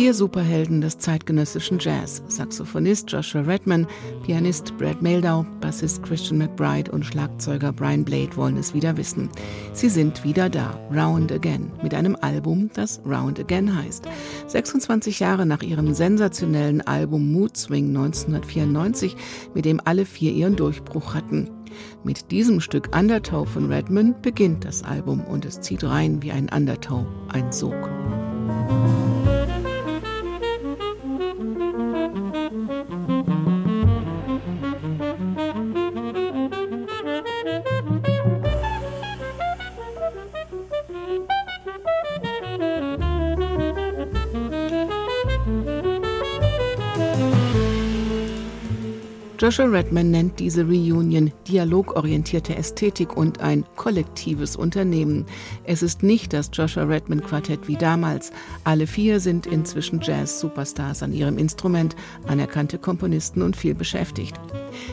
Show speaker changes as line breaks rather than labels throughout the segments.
Vier Superhelden des zeitgenössischen Jazz. Saxophonist Joshua Redman, Pianist Brad Meldau, Bassist Christian McBride und Schlagzeuger Brian Blade wollen es wieder wissen. Sie sind wieder da, Round Again, mit einem Album, das Round Again heißt. 26 Jahre nach ihrem sensationellen Album Mood Swing 1994, mit dem alle vier ihren Durchbruch hatten. Mit diesem Stück Undertow von Redman beginnt das Album und es zieht rein wie ein Undertow, ein Sog. Joshua Redman nennt diese Reunion dialogorientierte Ästhetik und ein kollektives Unternehmen. Es ist nicht das Joshua Redman Quartett wie damals. Alle vier sind inzwischen Jazz-Superstars an ihrem Instrument, anerkannte Komponisten und viel beschäftigt.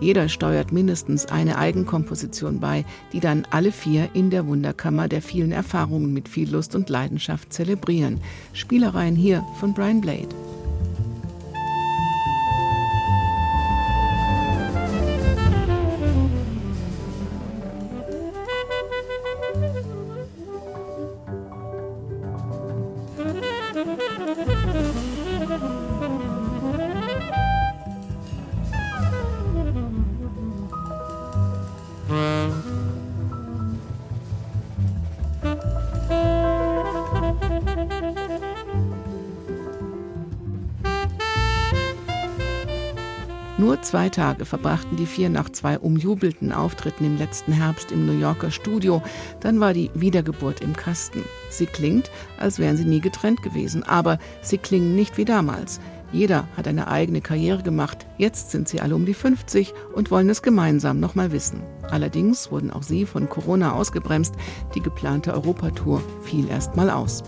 Jeder steuert mindestens eine Eigenkomposition bei, die dann alle vier in der Wunderkammer der vielen Erfahrungen mit viel Lust und Leidenschaft zelebrieren. Spielereien hier von Brian Blade. Thank you. Nur zwei Tage verbrachten die vier nach zwei umjubelten Auftritten im letzten Herbst im New Yorker Studio. Dann war die Wiedergeburt im Kasten. Sie klingt, als wären sie nie getrennt gewesen, aber sie klingen nicht wie damals. Jeder hat eine eigene Karriere gemacht. Jetzt sind sie alle um die 50 und wollen es gemeinsam nochmal wissen. Allerdings wurden auch sie von Corona ausgebremst. Die geplante Europatour fiel erst mal aus.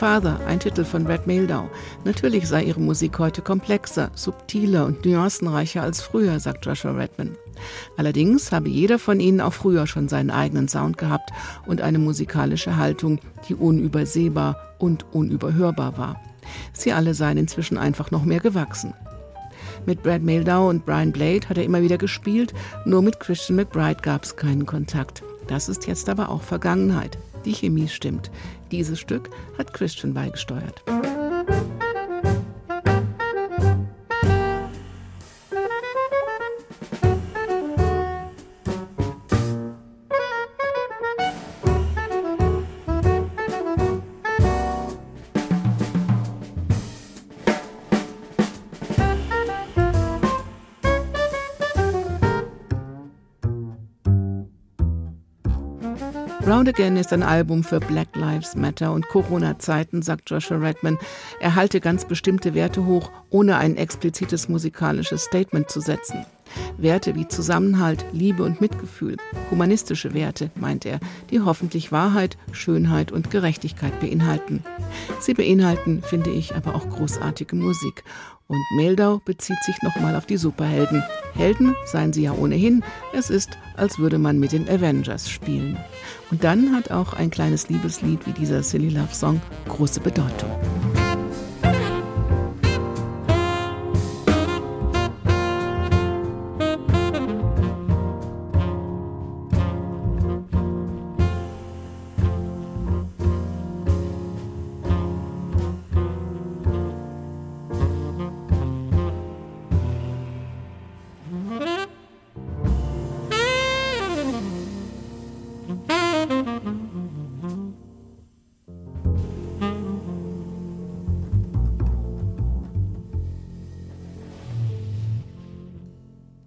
Father, ein Titel von Red Meldau. Natürlich sei ihre Musik heute komplexer, subtiler und nuancenreicher als früher, sagt Joshua Redman. Allerdings habe jeder von ihnen auch früher schon seinen eigenen Sound gehabt und eine musikalische Haltung, die unübersehbar und unüberhörbar war. Sie alle seien inzwischen einfach noch mehr gewachsen. Mit Brad Meldau und Brian Blade hat er immer wieder gespielt, nur mit Christian McBride gab es keinen Kontakt. Das ist jetzt aber auch Vergangenheit. Die Chemie stimmt. Dieses Stück hat Christian beigesteuert. Round Again ist ein Album für Black Lives Matter und Corona-Zeiten, sagt Joshua Redman. Er halte ganz bestimmte Werte hoch, ohne ein explizites musikalisches Statement zu setzen. Werte wie Zusammenhalt, Liebe und Mitgefühl, humanistische Werte, meint er, die hoffentlich Wahrheit, Schönheit und Gerechtigkeit beinhalten. Sie beinhalten, finde ich, aber auch großartige Musik. Und Meldau bezieht sich nochmal auf die Superhelden. Helden seien sie ja ohnehin. Es ist, als würde man mit den Avengers spielen. Und dann hat auch ein kleines Liebeslied wie dieser Silly Love Song große Bedeutung.